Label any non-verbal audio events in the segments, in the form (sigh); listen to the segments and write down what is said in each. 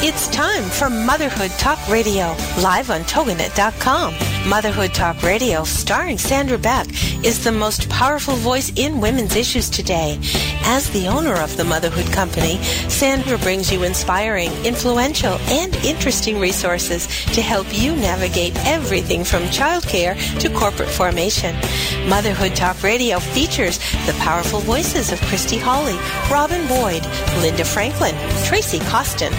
It's time for Motherhood Talk Radio, live on Toginet.com. Motherhood Talk Radio, starring Sandra Beck, is the most powerful voice in women's issues today. As the owner of the Motherhood Company, Sandra brings you inspiring, influential, and interesting resources to help you navigate everything from childcare to corporate formation. Motherhood Talk Radio features the powerful voices of Christy Hawley, Robin Boyd, Linda Franklin, Tracy Costin,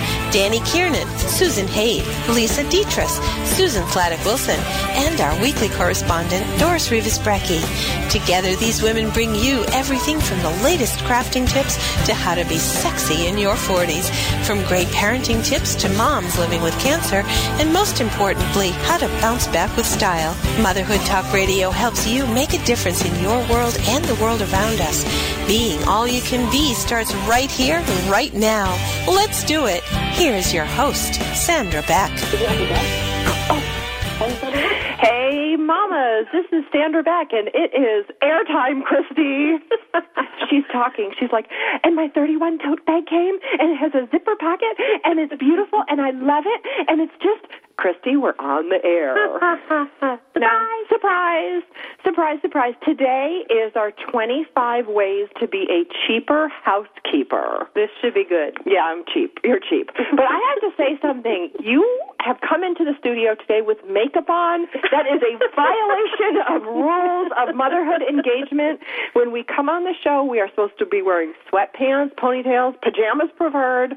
Danny Kiernan, Susan Haid, Lisa Dietrich, Susan Fladdock Wilson, and our weekly correspondent, Doris Rivas Brecky. Together, these women bring you everything from the latest crafting tips to how to be sexy in your 40s, from great parenting tips to moms living with cancer, and most importantly, how to bounce back with style. Motherhood Talk Radio helps you make a difference in your world and the world around us. Being all you can be starts right here, right now. Let's do it. Here's your host, Sandra Beck. Hey, mamas, this is Sandra Beck, and it is airtime, Christy. (laughs) She's talking. She's like, and my 31 tote bag came, and it has a zipper pocket, and it's beautiful, and I love it, and it's just, Christy, we're on the air. (laughs) surprise! Now, surprise! Surprise, surprise. Today is our 25 ways to be a cheaper housekeeper. This should be good. Yeah, I'm cheap. You're cheap. But I have to say something. You have come into the studio today with makeup on. That is a violation of rules of motherhood engagement. When we come on the show, we are supposed to be wearing sweatpants, ponytails, pajamas preferred.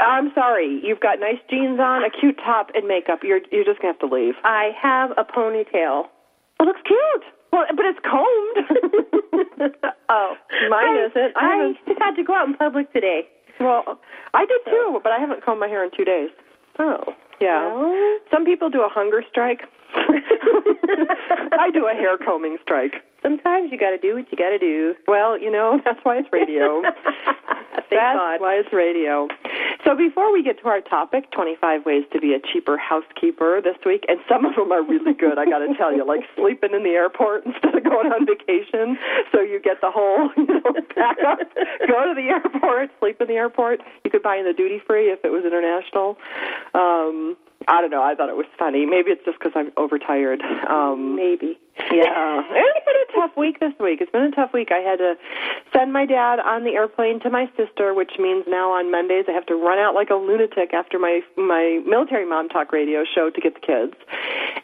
I'm sorry. You've got nice jeans on, a cute top, and makeup. You're you're just gonna have to leave. I have a ponytail. It looks cute. Well, but it's combed. (laughs) oh, Mine I, isn't. I I had to go out in public today. well, I did too, but I haven't combed my hair in two days. Oh. Yeah. Well, Some people do a hunger strike. (laughs) (laughs) I do a hair combing strike. Sometimes you got to do what you got to do. Well, you know, (laughs) that's why it's radio. (laughs) Thank that's God. why it's radio. So before we get to our topic, 25 ways to be a cheaper housekeeper this week, and some of them are really good, I got to tell you, (laughs) like sleeping in the airport instead of going on vacation. So you get the whole, you know, pack up, go to the airport, sleep in the airport. You could buy in the duty free if it was international. Um, I don't know. I thought it was funny. Maybe it's just because I'm overtired. Um, Maybe. yeah, it's been a tough week this week. It's been a tough week. I had to send my dad on the airplane to my sister, which means now on Mondays I have to run out like a lunatic after my my military mom talk radio show to get the kids,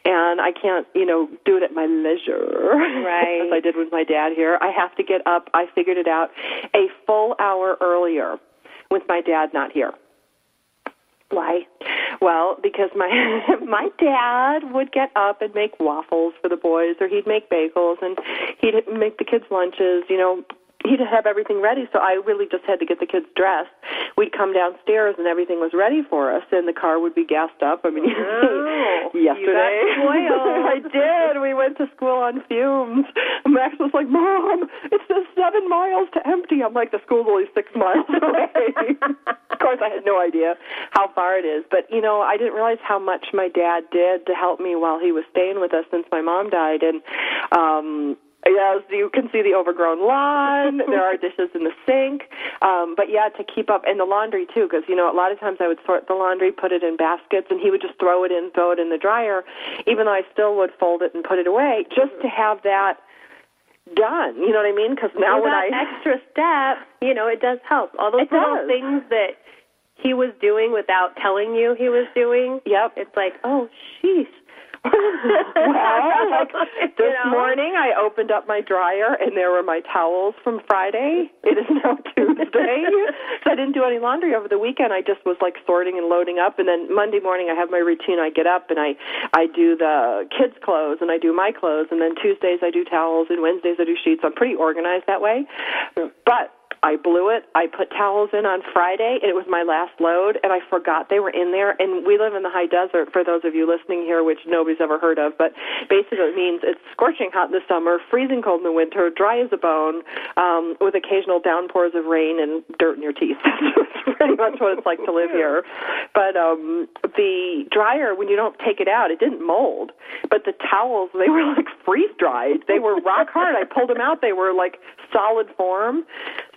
and I can't you know do it at my leisure (laughs) Right. as I did with my dad here. I have to get up. I figured it out a full hour earlier with my dad not here. Why? Well, because my (laughs) my dad would get up and make waffles for the boys, or he'd make bagels, and he'd make the kids lunches. You know, he'd have everything ready. So I really just had to get the kids dressed. We'd come downstairs, and everything was ready for us, and the car would be gassed up. I mean, Oh, (laughs) you yesterday. (laughs) I did. We went to school on fumes. Max was like, "Mom, it's just seven miles to empty." I'm like, "The school's only six miles (laughs) away." of course, I had no idea how far it is, but you know, I didn't realize how much my dad did to help me while he was staying with us since my mom died, and um Yes, you can see the overgrown lawn. (laughs) there are dishes in the sink. Um, but yeah, to keep up, and the laundry too, because, you know, a lot of times I would sort the laundry, put it in baskets, and he would just throw it in, throw it in the dryer, even though I still would fold it and put it away, just to have that done. You know what I mean? Because now Well, when that I. extra step, you know, it does help. All those It little does. things that he was doing without telling you he was doing. Yep. It's like, oh, sheesh. Well, like (laughs) You this know? morning I opened up my dryer and there were my towels from Friday. It is now (laughs) Tuesday. so I didn't do any laundry over the weekend. I just was like sorting and loading up and then Monday morning I have my routine. I get up and I I do the kids' clothes and I do my clothes and then Tuesdays I do towels and Wednesdays I do sheets. I'm pretty organized that way. But I blew it. I put towels in on Friday, and it was my last load, and I forgot they were in there. And we live in the high desert, for those of you listening here, which nobody's ever heard of. But basically, it means it's scorching hot in the summer, freezing cold in the winter, dry as a bone, um, with occasional downpours of rain and dirt in your teeth. (laughs) That's pretty much what it's like to live here. But um, the dryer, when you don't take it out, it didn't mold. But the towels, they were like freeze dried. They were rock hard. I pulled them out. They were like solid form.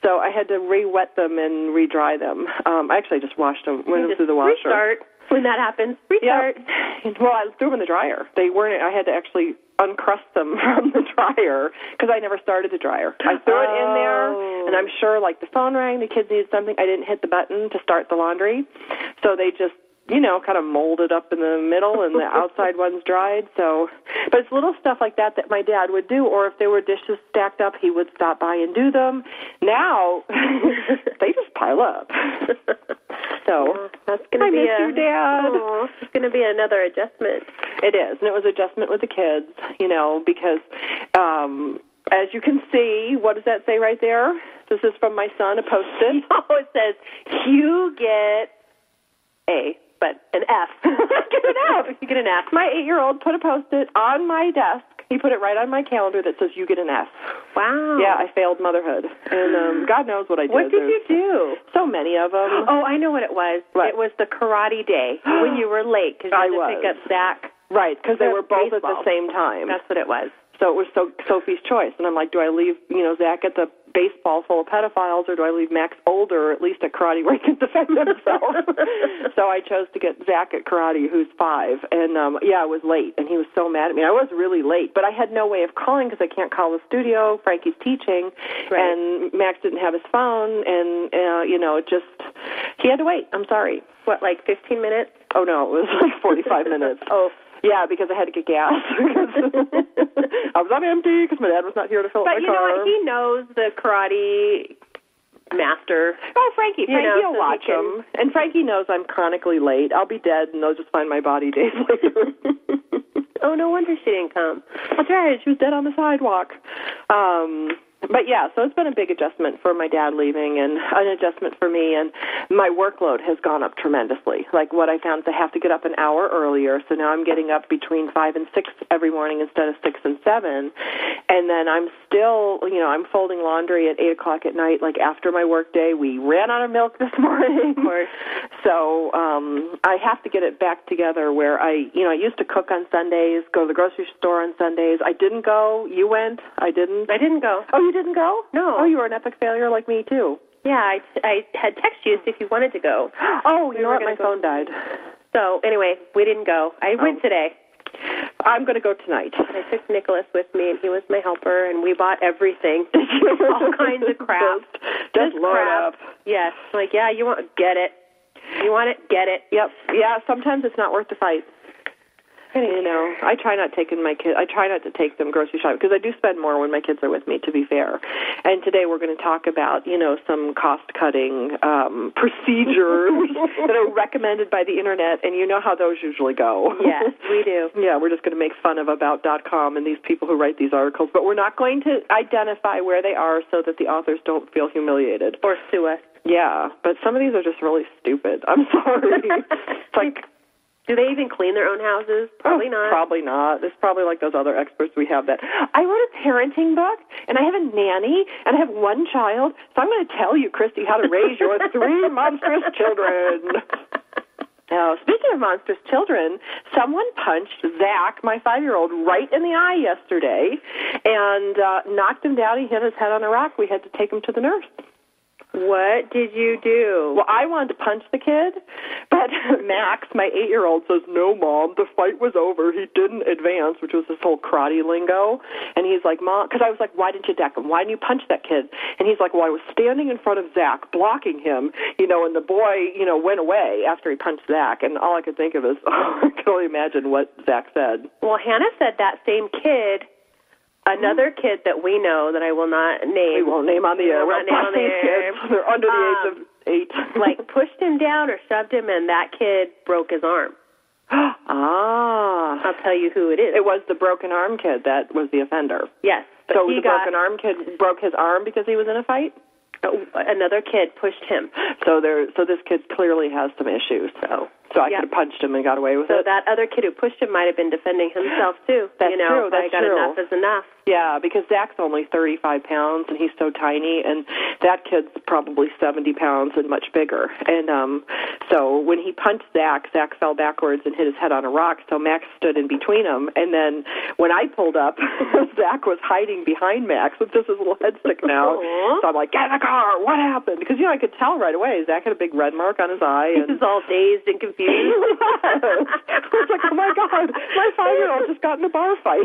So I had to re-wet them and re-dry them. Um, I actually just washed them, went them through the washer. Restart when that happens. Restart. Yeah. (laughs) Well, I threw them in the dryer. They weren't. I had to actually uncrust them (laughs) from the dryer because I never started the dryer. I threw it in there, Oh. and I'm sure like the phone rang, the kids needed something. I didn't hit the button to start the laundry, so they just you know kind of molded up in the middle, and the outside ones dried. So, but it's little stuff like that that my dad would do, or if there were dishes stacked up, he would stop by and do them. Now (laughs) they just pile up. (laughs) So That's going to I be miss a, you, Dad. (laughs) It's going to be another adjustment. It is, and it was adjustment with the kids, you know, because um, as you can see, what does that say right there? This is from my son, a post-it. Oh, it says you get A, but an F. (laughs) Get an F. You get an F. My eight-year-old put a post-it on my desk. He put it right on my calendar that says "You get an F." Wow. Yeah, I failed motherhood, and um, (gasps) God knows what I did. What did you do? So many of them. (gasps) Oh, I know what it was. What? It was the karate day when you were late because you I had to was. pick up Zach. Right, because they were both at the same time. That's what it was. So it was so Sophie's choice, and I'm like, do I leave you know Zach at the baseball full of pedophiles, or do I leave Max older, at least at karate, (laughs) where he can defend himself? (laughs) so I chose to get Zach at karate, who's five, and um yeah, I was late, and he was so mad at me. I was really late, but I had no way of calling because I can't call the studio. Frankie's teaching, Right. and Max didn't have his phone, and uh, you know, it just he had to wait. I'm sorry. What, like 15 minutes? Oh no, it was like 45 (laughs) minutes. Oh, Yeah, because I had to get gas. (laughs) I was on empty because my dad was not here to fill up my car. but you know what? He knows the karate master. oh, Frankie, You Frankie know, will so watch can- him, and Frankie knows I'm chronically late. I'll be dead, and they'll just find my body days (laughs) later. Oh, no wonder she didn't come. That's right. She was dead on the sidewalk. Um, but yeah, so it's been a big adjustment for my dad leaving and an adjustment for me and my workload has gone up tremendously. Like what I found is I have to get up an hour earlier, so now I'm getting up between five and six every morning instead of six and seven. And then I'm still you know, I'm folding laundry at eight o'clock at night, like after my work day. We ran out of milk (laughs) this morning. Of. So um I have to get it back together where I you know, I used to cook on Sundays, go to the grocery store on Sundays. I didn't go. You went. I didn't. I didn't go. Oh, you didn't go? No. Oh, you were an epic failure like me too. Yeah, I, I had texted you if you wanted to go. (gasps) Oh, you We know were what? My go- phone died. So anyway, we didn't go. I oh. went Oh. today. I'm going to go tonight. I took Nicholas with me, and he was my helper, and we bought everything, (laughs) all kinds of crap. Just, just crap. up. Yes, like yeah, you want get it. You want it, get it. Yep. Yeah. Sometimes it's not worth the fight. (laughs) You know, I try not taking my kids. I try not to take them grocery shopping because I do spend more when my kids are with me. To be fair, and today we're going to talk about you know some cost cutting um, (laughs) procedures (laughs) that are recommended by the internet, and you know how those usually go. Yes, we do. Yeah, we're just going to make fun of about.com and these people who write these articles, but we're not going to identify where they are so that the authors don't feel humiliated. Or sue us. Yeah, but some of these are just really stupid. I'm sorry. it's like Do they even clean their own houses? Probably oh, not. Probably not. It's probably like those other experts we have that I wrote a parenting book and I have a nanny and I have one child, so I'm going to tell you, Christy, how to raise your (laughs) three monstrous children. (laughs) Now, speaking of monstrous children, someone punched Zach, my five-year-old, right in the eye yesterday, and uh, knocked him down. He hit his head on a rock. We had to take him to the nurse. What did you do? Well, I wanted to punch the kid, but (laughs) Max, my eight-year-old, says, "No, mom, the fight was over. He didn't advance," which was this whole karate lingo. And he's like, "Mom," because I was like, "Why didn't you deck him? Why didn't you punch that kid?" And he's like, "Well, I was standing in front of Zach, blocking him, you know, and the boy, you know, went away after he punched Zach." And all I could think of is, (laughs) I can only imagine what Zach said. Well, Hannah said that same kid, another kid that we know that I will not name, We won't name on the air. We're not name on the air. kids. (laughs) They're under the age of Um, eight. (laughs) like pushed him down or shoved him, and that kid broke his arm. (gasps) ah. I'll tell you who it is. It was the broken arm kid that was the offender. yes, so he the got broken arm kid broke his arm because he was in a fight? another kid pushed him. So there, so this kid clearly has some issues. So So I Yeah. could have punched him and got away with so it. So that other kid who pushed him might have been defending himself too. That's you know, true, that's I got true. enough is enough. Yeah, because Zach's only 35 pounds and he's so tiny, and that kid's probably 70 pounds and much bigger. And um, so when he punched Zach, Zach fell backwards and hit his head on a rock. So Max stood in between them. And then when I pulled up, (laughs) Zach was hiding behind Max with just his little head sticking out. Aw. So I'm like, get in the car! What happened? Because you know I could tell right away. Zach had a big red mark on his eye. He And was all dazed and confused. I was like, oh my god, my five-year-old just got in a bar fight.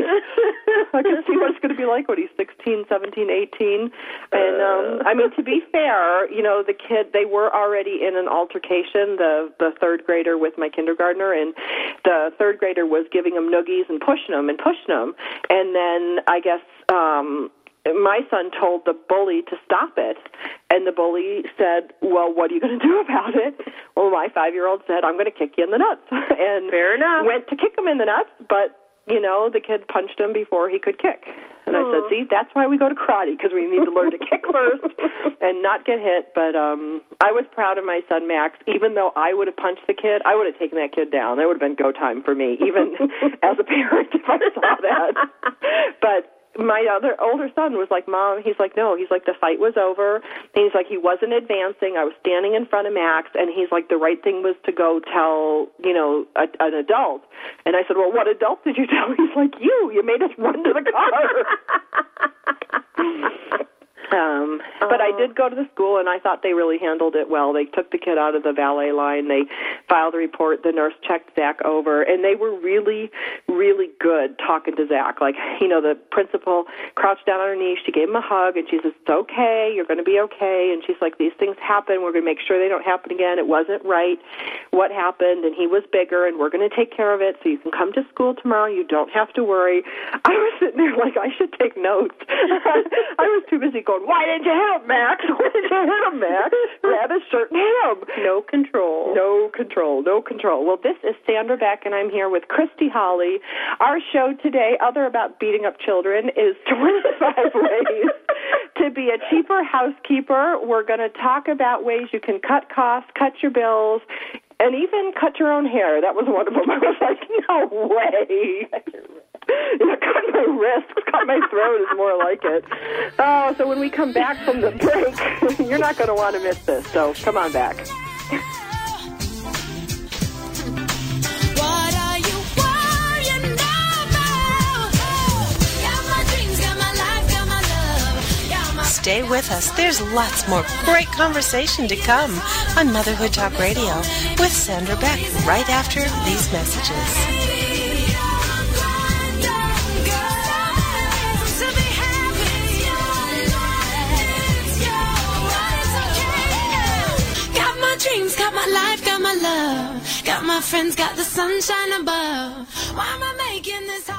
I can see what it's going to be like when he's 16, 17, 18. And um I mean to be fair, you know, the kid they were already in an altercation, the the third grader with my kindergartner and the third grader was giving him noogies and pushing him and pushing him. And then I guess um my son told the bully to stop it, and the bully said, "Well, what are you going to do about it?" Well, my five-year-old said, "I'm going to kick you in the nuts," (laughs) and Fair enough. went to kick him in the nuts, but you know the kid punched him before he could kick. And I said, "See, that's why we go to karate because we need to learn to (laughs) kick first and not get hit." But um I was proud of my son Max. Even though I would have punched the kid, I would have taken that kid down. That would have been go time for me, even (laughs) as a parent if I saw that. But my other older son was like, "Mom," he's like, "No," he's like, "The fight was over." And he's like, "He wasn't advancing. I was standing in front of Max, and he's like, the right thing was to go tell, you know, a, an adult." And I said, "Well, what adult did you tell?" (laughs) He's like, "You. You made us run to the car." (laughs) Um, but I Oh. did go to the school, and I thought they really handled it well. They took the kid out of the valet line. They filed a report. The nurse checked Zach over, and they were really, really good talking to Zach. Like, you know, the principal crouched down on her knees. She gave him a hug, and she says, "It's okay. You're going to be okay." And she's like, "These things happen. We're going to make sure they don't happen again. It wasn't right what happened, and he was bigger, and we're going to take care of it. So you can come to school tomorrow. You don't have to worry." (laughs) I was sitting there like I should take notes. (laughs) I was too busy going, "Why didn't you hit him, Max? (laughs) Why didn't you hit him, Max? Grab his shirt and hit him." no control. No control, no control. Well, this is Sandra Beck, and I'm here with Christy Holly. Our show today, other about beating up children, is (laughs) 25 ways to be a cheaper housekeeper. We're going to talk about ways you can cut costs, cut your bills, and even cut your own hair. That was one of them. (laughs) I was like, no way. (laughs) You know, cut my wrist, cut my throat is more like it. Oh, so when we come back from the break, (laughs) you're not going to want to miss this. So come on back. What are you worrying about? Got my dreams, got my life, got my love, got my Stay with us. There's lots more great conversation to come on Motherhood Talk Radio with Sandra Beck right after these messages. Life, got my love, got my friends, got the sunshine above. Why am I making this hard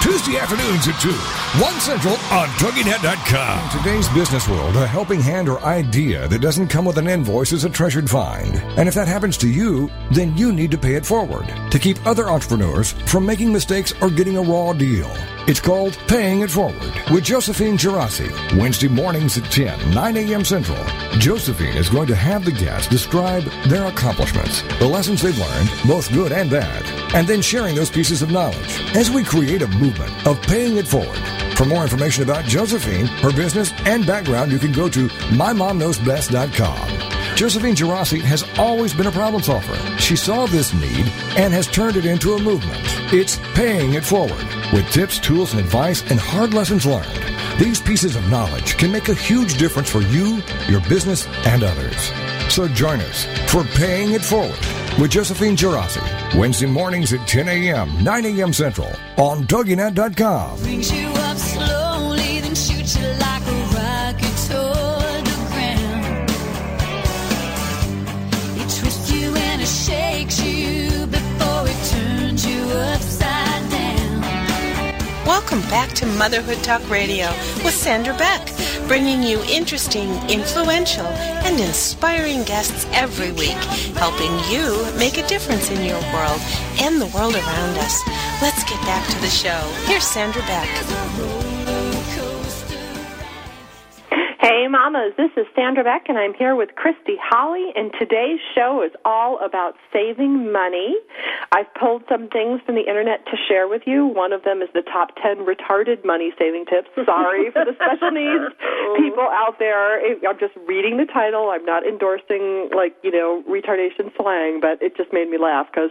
Tuesday afternoons at 2, 1 Central on TogiNet.com. In today's business world, a helping hand or idea that doesn't come with an invoice is a treasured find. And if that happens to you, then you need to pay it forward to keep other entrepreneurs from making mistakes or getting a raw deal. It's called Paying It Forward with Josephine Gerasi. Wednesday mornings at 10, 9 a.m. Central. Josephine is going to have the guests describe their accomplishments, the lessons they've learned, both good and bad, and then sharing those pieces of knowledge as we create a movement of paying it forward. For more information about Josephine, her business, and background, you can go to mymomknowsbest.com. Josephine Girassi has always been a problem solver. She saw this need and has turned it into a movement. It's paying it forward with tips, tools, and advice and hard lessons learned. These pieces of knowledge can make a huge difference for you, your business, and others. So join us for Paying It Forward with Josephine Girassi, Wednesday mornings at 10 a.m., 9 a.m. Central on TogiNet.com. Welcome back to Motherhood Talk Radio with Sandra Beck, bringing you interesting, influential, and inspiring guests every week, helping you make a difference in your world and the world around us. Let's get back to the show. Here's Sandra Beck. Hey, mamas, this is Sandra Beck, and I'm here with Christy Holly, and today's show is all about saving money. I've pulled some things from the internet to share with you. One of them is the top 10 retarded money saving tips. Sorry for the special (laughs) needs people out there. I'm just reading the title. I'm not endorsing, like, you know, retardation slang, but it just made me laugh because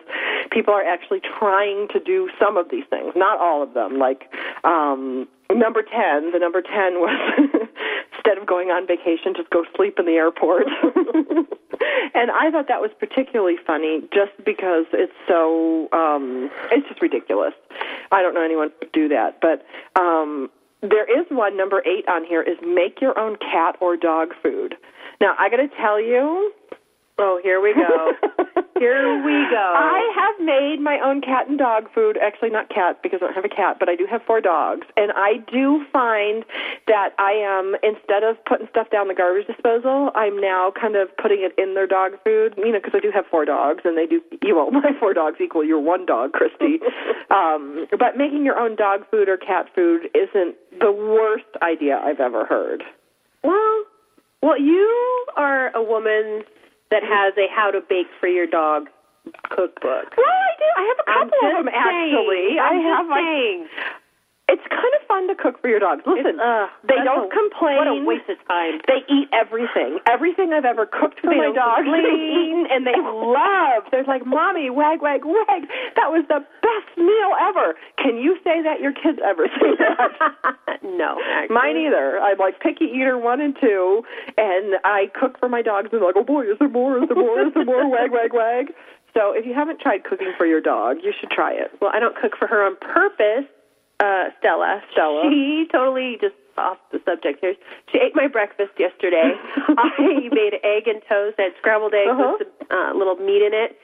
people are actually trying to do some of these things, not all of them. Like, um, number 10, the number 10 was (laughs) instead of going on vacation, just go sleep in the airport. (laughs) and I thought that was particularly funny just because it's so, um, it's just ridiculous. I don't know anyone who would do that. But um, there is one, number 8 on here, is make your own cat or dog food. Now, I got to tell you, Oh, here we go. (laughs) Here we go. I have made my own cat and dog food. Actually, not cat because I don't have a cat, but I do have four dogs. And I do find that I am, instead of putting stuff down the garbage disposal, I'm now kind of putting it in their dog food, you know, because I do have four dogs and they do, (laughs) you know, my four dogs equal your one dog, Christy. (laughs) um, but making your own dog food or cat food isn't the worst idea I've ever heard. Well, well, you are a woman that has a how to bake for your dog cookbook. Well, I do. I have a couple of them actually. saying. I I'm have just like saying. It's kind of fun to cook for your dogs. Listen, Ugh, they don't a- complain. What a waste of time. They eat everything. Everything I've ever cooked for They my dogs, they've (laughs) complain. eaten, and they love. They're like, "Mommy, wag, wag, wag! That was the best meal ever." Can you say that your kids ever say (laughs) that? no, actually. Mine either. I'm like picky eater one and two, and I cook for my dogs, and they're like, "Oh boy, is there more? Is there more? Is there more? Wag, wag, wag!" So if you haven't tried cooking for your dog, you should try it. Well, I don't cook for her on purpose, uh, Stella. Stella. She totally just off the subject here. She ate my breakfast yesterday. (laughs) I made egg and toast. I had scrambled eggs Uh-huh. with some uh, little meat in it,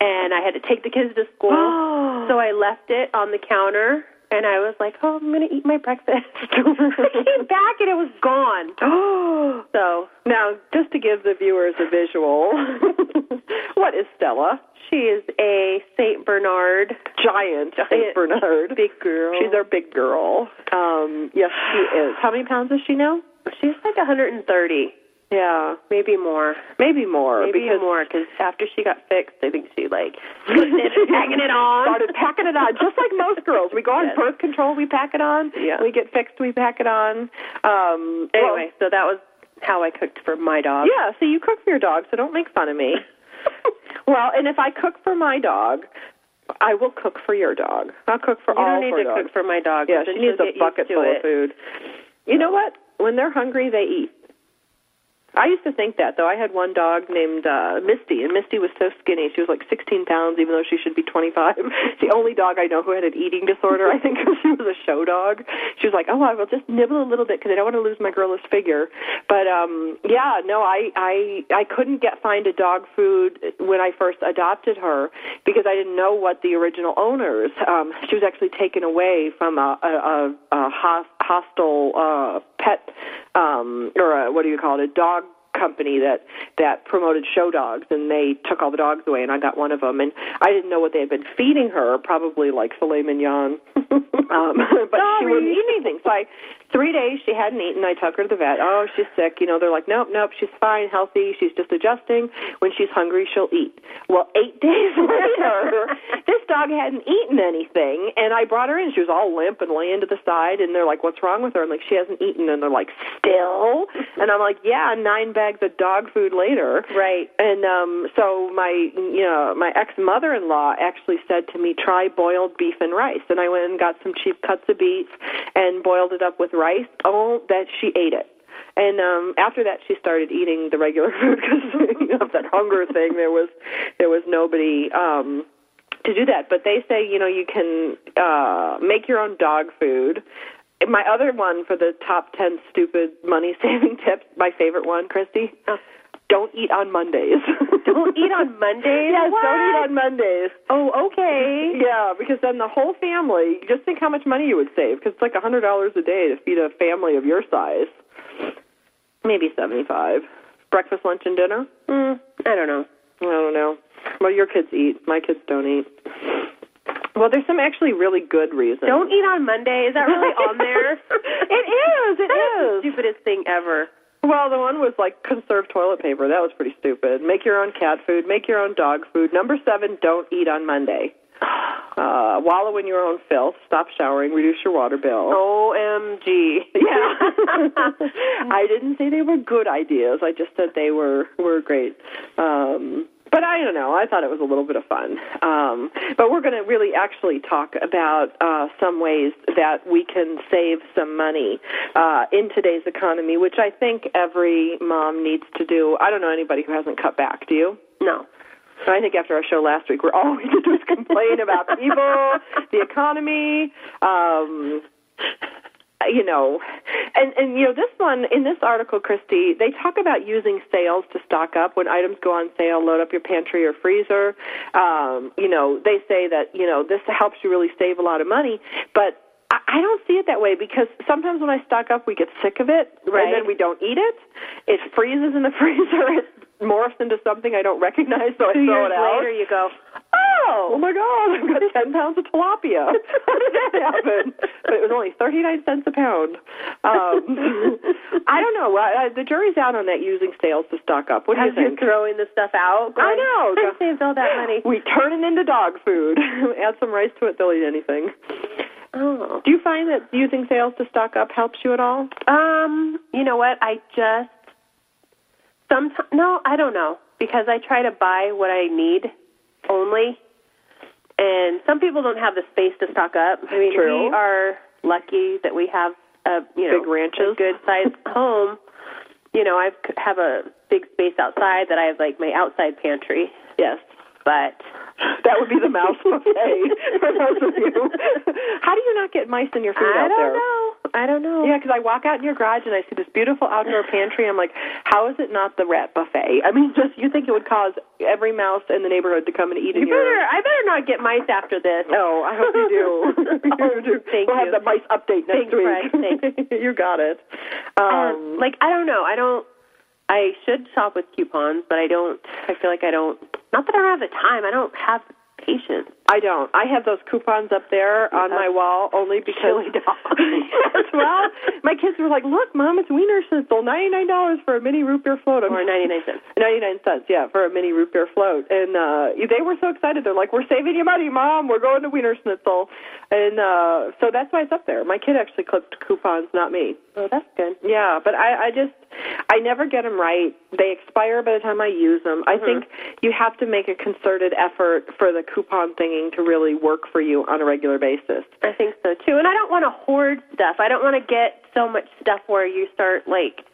and I had to take the kids to school. (gasps) so I left it on the counter, and I was like, "Oh, I'm gonna eat my breakfast." (laughs) I came back and it was gone. (gasps) So now, just to give the viewers a visual, (laughs) what is Stella? she is a Saint Bernard Giant Saint Bernard. big girl. She's our big girl. Um, yes, she is. How many pounds is she now? She's like 130, Yeah, maybe more. maybe more. Maybe because more because after she got fixed, I think she like (laughs) it packing it on. Started packing it on, just like most girls. We go on Yes. birth control, we pack it on. Yeah. We get fixed, we pack it on. Um, Anyway, so that was how I cooked for my dog. Yeah, so you cook for your dog, so don't make fun of me. (laughs) well, and if I cook for my dog, I will cook for your dog. I'll cook for You all don't need to dogs. cook for my dog. Yeah, she needs a bucket full it. of food. You know what? When they're hungry, they eat. I used to think that though. I had one dog named uh, Misty, and Misty was so skinny. She was like 16 pounds, even though she should be 25. (laughs) The only dog I know who had an eating disorder. I think (laughs) 'cause she was a show dog. She was like, "Oh, I will just nibble a little bit because I don't want to lose my girlish figure." But um, yeah, no, I I I couldn't get find a dog food when I first adopted her because I didn't know what the original owners. Um, she was actually taken away from a a, a, a hos- hostile uh, pet um, or a, what do you call it, a dog company that that promoted show dogs and they took all the dogs away and I got one of them and I didn't know what they had been feeding her probably like filet mignon. (laughs) Um (laughs) but she wouldn't eat anything. So I three days she hadn't eaten. I took her to the vet. Oh, she's sick. You know, they're like, nope, nope, she's fine, healthy. She's just adjusting. When she's hungry, she'll eat. Well, eight (laughs) days later, this dog hadn't eaten anything, and I brought her in. She was all limp and laying to the side, and they're like, what's wrong with her? I'm like, she hasn't eaten, and they're like, still? And I'm like, yeah, nine bags of dog food later. Right. And um so my you know my ex mother in law actually said to me, try boiled beef and rice. And I went and got some cheap cuts of beef and boiled it up with rice. Oh, that she ate it. And um after that, she started eating the regular (laughs) food because you know, that hunger thing. There was there was nobody. um to do that. But they say, you know, you can uh make your own dog food. My other one for the top 10 stupid money (laughs) saving tips, my favorite one, Christy. Don't eat on Mondays. (laughs) Don't eat on Mondays? Yes, What? don't eat on Mondays. Oh, okay. Yeah, because then the whole family, just think how much money you would save because it's like a $100 a day to feed a family of your size. Maybe 75 Breakfast, lunch, and dinner? Mm, I don't know. I don't know. Well, your kids eat. My kids don't eat. Well, there's some actually really good reasons. Don't eat on Monday. Is that really on there? (laughs) it is. It That is. the stupidest thing ever. Well, the one was like conserve toilet paper. That was pretty stupid. Make your own cat food. Make your own dog food. Number seven, don't eat on Monday. (sighs) Uh, wallow in your own filth. Stop showering. Reduce your water bill. OMG. Yeah. (laughs) I didn't say they were good ideas. I just said they were were great. Um, but I don't know. I thought it was a little bit of fun. Um, but we're going to really actually talk about uh, some ways that we can save some money uh, in today's economy, which I think every mom needs to do. I don't know anybody who hasn't cut back. Do you? No. I think after our show last week, we're all we did was complain about (laughs) people, the economy, um, you know, and and you know this one in this article, Christy, they talk about using sales to stock up when items go on sale. Load up your pantry or freezer. Um, you know, they say that you know this helps you really save a lot of money, but. I I don't see it that way because sometimes when I stock up, we get sick of it, Right. and then we don't eat it. It freezes in the (laughs) freezer. It morphs into something I don't recognize, so I Two throw years it out. later, you go, Oh, oh my God! I've got ten pounds of tilapia. (laughs) (laughs) How did that happen? But it was only thirty nine cents a pound. Um, (laughs) I don't know. I, I, the jury's out on that using sales to stock up. What do as you think? throwing the stuff out. I going, know. I saved all that money. We turn it into dog food. Add some rice to it; they'll eat anything. Oh. Do you find that using sales to stock up helps you at all? Um, you know what? I just sometimes no, I don't know because I try to buy what I need only, and some people don't have the space to stock up. I mean, True. we are lucky that we have a you know Big ranches. a good sized (laughs) home. You know, I have a big space outside that I have like my outside pantry, Yes. but That would be the mouse (laughs) buffet for those of you. How do you not get mice in your food I out don't there? know. I don't know. Yeah, because I walk out in your garage and I see this beautiful outdoor pantry. I'm like, how is it not the rat buffet? I mean, just you think it would cause every mouse in the neighborhood to come and eat You in your. I better not get mice after this. Oh, I hope you do. (laughs) (laughs) you do. Thank we'll you. have the mice update next Thanks, week. you got it. Um, Um, like I don't know. I don't. I should shop with coupons, but I don't. I feel like I don't. Not that I don't have the time. I don't have patience. I don't. I have those coupons up there on my wall only because. (laughs) Yes, well, my kids were like, "Look, mom, it's Wienerschnitzel, ninety nine dollars for a mini root beer float." Or ninety nine cents. (laughs) 99 cents, yeah, for a mini root beer float. And uh they were so excited. They're like, "We're saving you money, mom. We're going to Wienerschnitzel." And uh so that's why it's up there. My kid actually clipped coupons, not me. Oh, that's good. Yeah, but I I just I never get them right. They expire by the time I use them. I think you have to make a concerted effort for the coupon thinking to really work for you on a regular basis. I think so too. And I don't want to hoard stuff. I don't want to get so much stuff where you start like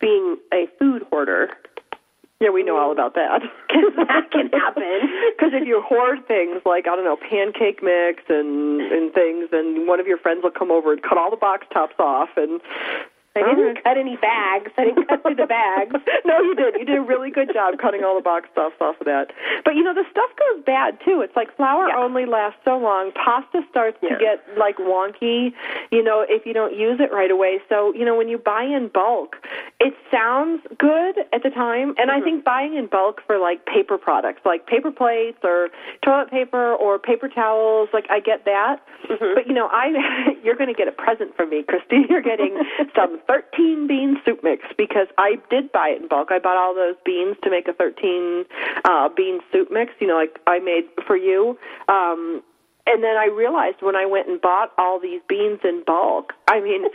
being a food hoarder. Yeah, we know all about that. (laughs) Because that can happen. (laughs) Because if you hoard things like I don't know pancake mix and and things, then one of your friends will come over and cut all the box tops off, and I didn't mm-hmm. cut any bags. I didn't cut through the bags. (laughs) no, you did. You did a really good job cutting all the box tops off of that. But you know, the stuff goes bad too. It's like flour Yeah. only lasts so long. Pasta starts Yeah. to get like wonky, you know, if you don't use it right away. So, you know, when you buy in bulk, it sounds good at the time, and I mm-hmm. think buying in bulk for like paper products, like paper plates or toilet paper or paper towels, like I get that. Mm-hmm. But you know, I (laughs) you're going to get a present from me, Christy. (laughs) You're getting some 13 bean soup mix because I did buy it in bulk. I bought all those beans to make a 13 uh, bean soup mix. You know, like I made for you. Um, and then I realized when I went and bought all these beans in bulk, I mean, (laughs)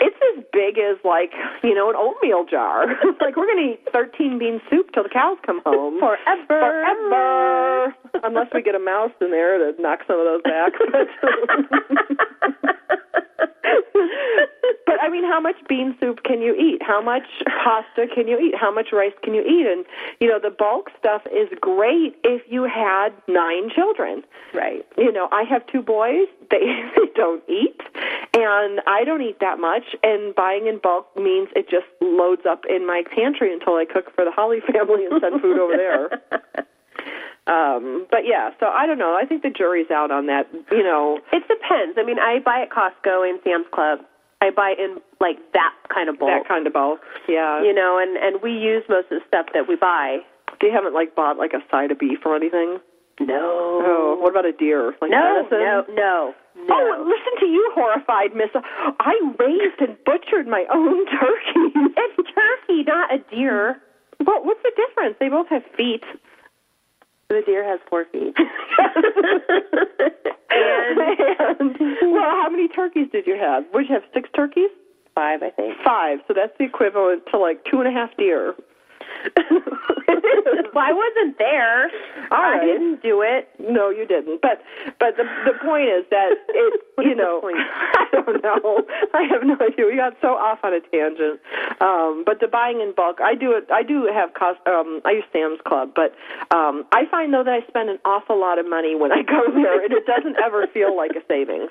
it's as big as like, you know, an oatmeal jar. (laughs) like we're going to eat 13 bean soup till the cows come home. Forever. Forever. Unless we get a mouse in there to knock some of those back. (laughs) but I mean, how much bean soup can you eat? How much pasta can you eat? How much rice can you eat? And you know, the bulk stuff is great if you had nine children. Right. You know, I have two boys. (laughs) They, they don't eat, and I don't eat that much. And buying in bulk means it just loads up in my pantry until I cook for the Holly family and send food over there. (laughs) Um, but yeah, so I don't know. I think the jury's out on that. You know, It depends. I mean, I buy at Costco and Sam's Club. I buy in like that kind of bulk. that kind of bulk. Yeah. You know, and and we use most of the stuff that we buy. You haven't like bought like a side of beef or anything? No. Oh, what about a deer? Like No, no, no, no. Oh, listen to you, horrified Miss. I raised and butchered my own (laughs) turkey. It's turkey, not a deer. Well, what's the difference? They both have feet. The deer has four feet. (laughs) and, well, how many turkeys did you have? Would you have six turkeys? Five, I think. Five. So that's the equivalent to like two and a half deer. (laughs) well, I wasn't there. All I didn't do it. No, you didn't. But but the the point is that it (laughs) you know? (laughs) I don't know. I have no idea. We got so off on a tangent. Um, but the buying in bulk, I do it. I do have cost. Um, I use Sam's Club, but um, I find though that I spend an awful lot of money when I go there, and it doesn't ever feel like a savings.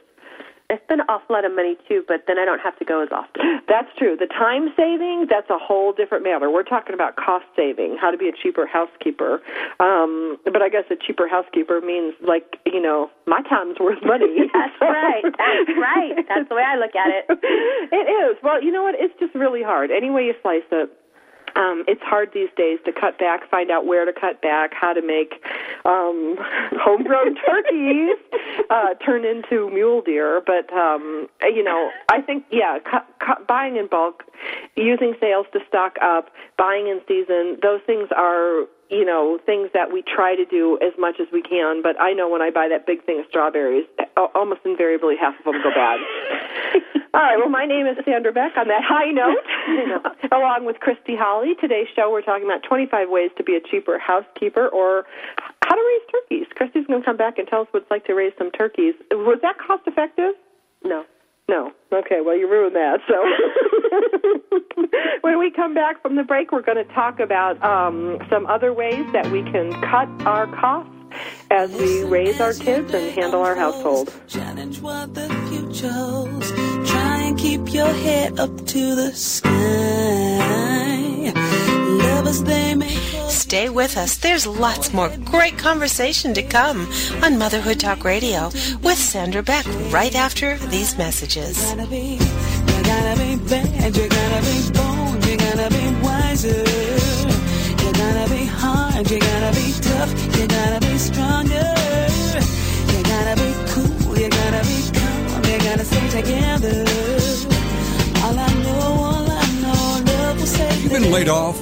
I spend an awful lot of money too, but then I don't have to go as often. (laughs) That's true. The time saving, that's a whole different matter. We're talking about cost saving, how to be a cheaper housekeeper. Um, but I guess a cheaper housekeeper means like, you know, my time's worth money. (laughs) That's right. That's right. That's the way I look at it. (laughs) it is. Well, you know what? It's just really hard. Any way you slice it. Um, it's hard these days to cut back, find out where to cut back, how to make um, (laughs) homegrown (laughs) turkeys uh, turn into mule deer. But um, you know, I think yeah, cut, cut, buying in bulk, using sales to stock up, buying in season, those things are you know things that we try to do as much as we can. But I know when I buy that big thing of strawberries, almost invariably half of them go bad. (laughs) All right. Well, my name is Sandra Beck. On that high note, (laughs) (laughs) along with Christy Holly, today's show we're talking about 25 ways to be a cheaper housekeeper or how to raise turkeys. Christy's going to come back and tell us what it's like to raise some turkeys. Was that cost effective? No. No. Okay, well, you ruined that. So, (laughs) when we come back from the break, we're going to talk about um, some other ways that we can cut our costs as we raise our kids and handle our household. Challenge what the future holds. Try and keep your head up to the sky. Lovers, they may Stay with us. There's lots more great conversation to come on Motherhood Talk Radio with Sandra Beck right after these messages. gotta be, you gotta be bad, you gotta be bold, you gotta be wiser. You gotta be hard, you gotta be tough, you gotta be stronger. You gotta be cool, you gotta be calm, you gotta stay together. All I know, all I know, love will save You've been laid off,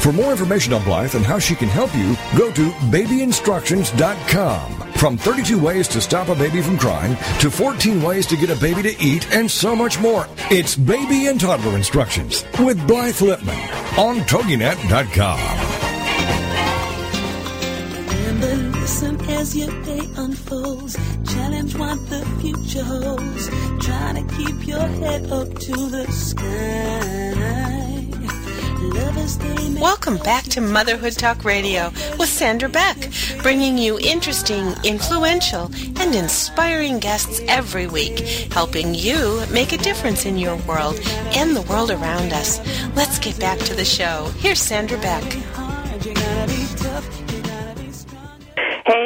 For more information on Blythe and how she can help you, go to babyinstructions.com. From 32 ways to stop a baby from crying to 14 ways to get a baby to eat and so much more. It's Baby and Toddler Instructions with Blythe Lipman on TogiNet.com. Listen as your day unfolds. Challenge what the future holds. To keep your head up to the sky. Welcome back to Motherhood Talk Radio with Sandra Beck, bringing you interesting, influential, and inspiring guests every week, helping you make a difference in your world and the world around us. Let's get back to the show. Here's Sandra Beck.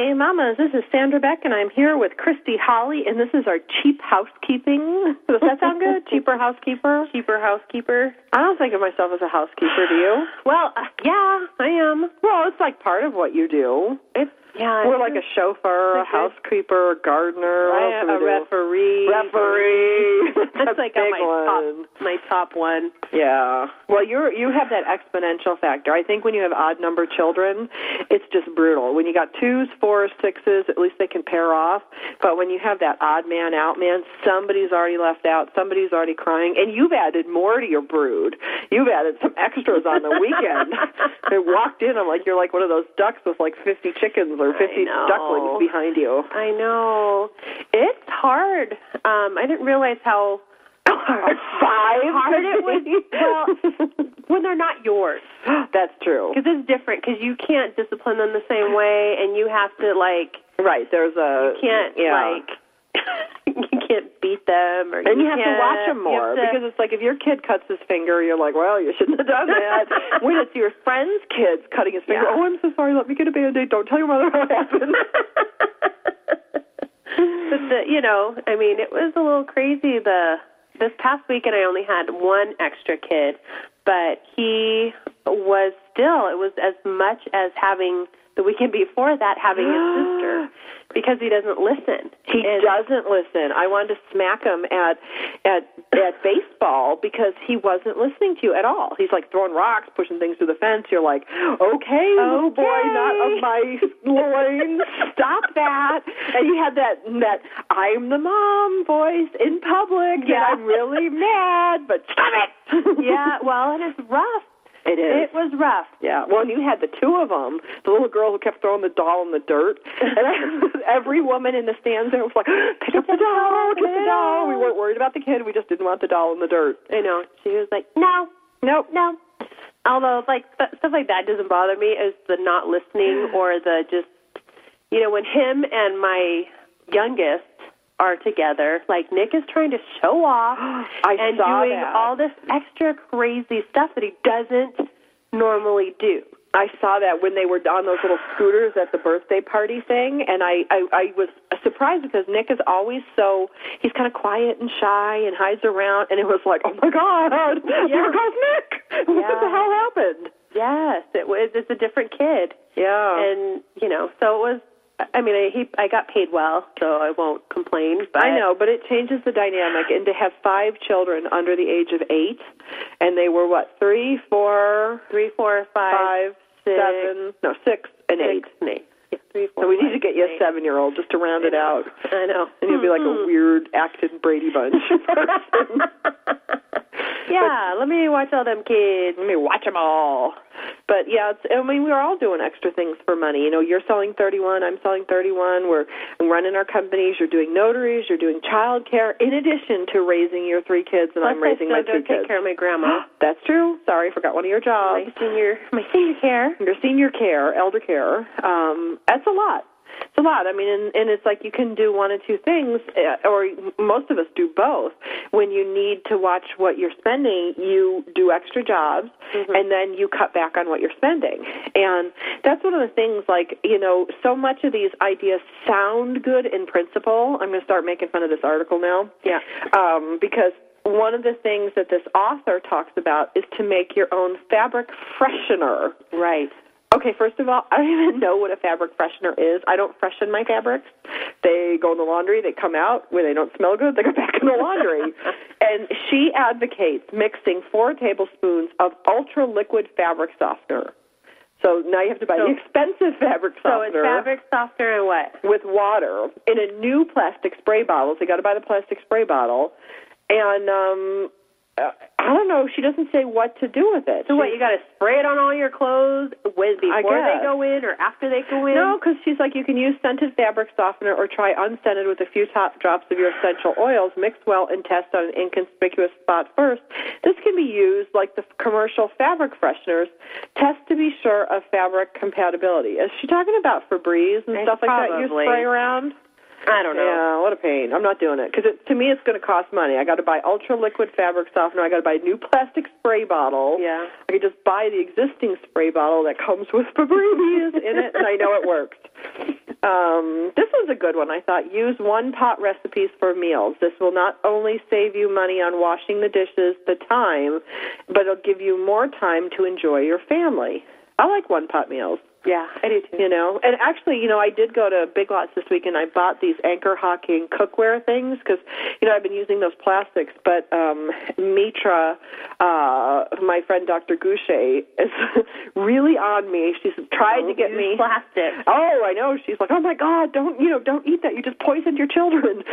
Hey, mamas, this is Sandra Beck, and I'm here with Christy Holly, and this is our cheap housekeeping. Does that sound good? (laughs) Cheaper housekeeper? Cheaper housekeeper. I don't think of myself as a housekeeper, do you? Well, uh, yeah, I am. Well, it's like part of what you do. It's yeah. We're like a chauffeur, a mm-hmm. housekeeper, a gardener. I, a referee. Referee. (laughs) That's A like on my one. top, my top one. Yeah. Well, you're you have that exponential factor. I think when you have odd number children, it's just brutal. When you got twos, fours, sixes, at least they can pair off. But when you have that odd man out man, somebody's already left out, somebody's already crying, and you've added more to your brood. You've added some extras on the weekend. (laughs) they walked in, I'm like, you're like one of those ducks with like 50 chickens or 50 ducklings behind you. I know. It's hard. Um, I didn't realize how (laughs) hard. Five. (laughs) hard it was. Well, (laughs) when they're not yours. That's true. Because it's different. Because you can't discipline them the same way, and you have to like Right. There's a you can't yeah. like (laughs) you can't beat them or And you, have to watch them more to- because it's like if your kid cuts his finger, you're like, well, you shouldn't have done that. (laughs) when it's your friend's kids cutting his finger, Yeah. oh, I'm so sorry. Let me get a band-aid. Don't tell your mother what happened. (laughs) but the, you know, I mean, it was a little crazy. The this past weekend, I only had one extra kid, but he was still. It was as much as having the weekend before that having his sister (gasps) because he doesn't listen. he And- doesn't listen. I wanted to smack him at at at baseball because he wasn't listening to you at all. He's like throwing rocks, pushing things through the fence. You're like, okay, little boy, not of my loins. Stop that. And he had that that I'm the mom voice in public. and Yeah. I'm really mad, but stop it. (laughs) yeah, well, and it's rough. It is. It was rough. Yeah, well, and you had the two of them, the little girl who kept throwing the doll in the dirt, and (laughs) every woman in the stands there was like, "Pick up the doll, pick up the doll." We weren't worried about the kid; we just didn't want the doll in the dirt. I know. She was like, no, Nope. no. Although, like th- stuff like that doesn't bother me. Is the not listening or the just, you know, when him and my youngest are together, like Nick is trying to show (gasps) off I and saw doing that. all this extra crazy stuff that he doesn't normally do. I saw that when they were on those little scooters at the birthday party thing, and I, I, I was surprised because Nick is always so he's kind of quiet and shy and hides around, and it was like, oh my god, (laughs) there goes Nick! (laughs) What Yeah. the hell happened? Yes, it was. It's a different kid, Yeah, and you know, so it was. I mean, I he I got paid well, so I won't complain. But I know, but it changes the dynamic. And to have five children under the age of eight, and they were what three, four, three, four, five, five, six, seven, no six and eight. and eight. Yeah, three, four, So we need to get you a eight. seven-year-old just to round it out, I know. and you'll be like a (laughs) weird acted Brady Bunch (laughs) person. (laughs) yeah, let me watch all them kids. Let me watch them all. But yeah, it's, I mean, we're all doing extra things for money. You know, you're selling 31, I'm selling 31. We're running our companies. You're doing notaries. You're doing child care, in addition to raising your three kids, and Plus, I'm raising I my still two go take kids. care of my grandma. (gasps) That's true. Sorry, I forgot one of your jobs. my senior, my senior care. Your senior care, elder care. Um, that's a lot. It's a lot. I mean, and, and it's like you can do one of two things, uh, or most of us do both. When you need to watch what you're spending, you do extra jobs, Mm-hmm. and then you cut back on what you're spending. And that's one of the things. Like you know, so much of these ideas sound good in principle. I'm going to start making fun of this article now. Yeah. Um, because one of the things that this author talks about is to make your own fabric freshener. Right. Okay, first of all, (laughs) I don't even know what a fabric freshener is. I don't freshen my fabrics. They go in the laundry, they come out. When they don't smell good, they go (laughs) back in the laundry. (laughs) and she advocates mixing four tablespoons of ultra liquid fabric softener. So now you have to buy the expensive fabric softener. So it's fabric softener and what? with water in a new plastic spray bottle. So you got to buy the plastic spray bottle. And um uh, I don't know. She doesn't say what to do with it. So what? You got to spray it on all your clothes I before they go in or after they go in? No, because she's like, you can use scented fabric softener or try unscented with a few top drops of your essential oils. Mix well and test on an inconspicuous spot first. This can be used like the commercial fabric fresheners. Test to be sure of fabric compatibility. Is she talking about Febreze and stuff like that you probably. spray around? I don't know. Yeah, what a pain. I'm not doing it because it, to me it's going to cost money. I got to buy ultra liquid fabric softener. I got to buy a new plastic spray bottle. Yeah. I could just buy the existing spray bottle that comes with (laughs) Febreze in it, and I know it works. Um, this was a good one. I thought use one pot recipes for meals. This will not only save you money on washing the dishes, the time, but it'll give you more time to enjoy your family. I like one pot meals. Yeah, I do too. You know, and actually, you know, I did go to Big Lots this week and I bought these anchor hocking cookware things because, you know, I've been using those plastics. But um Mitra, uh, my friend Dr. Goucher, is (laughs) really on me. She's tried to get Use me. plastic. Oh, I know. She's like, oh my God, don't you know, don't eat that. You just poisoned your children. (laughs)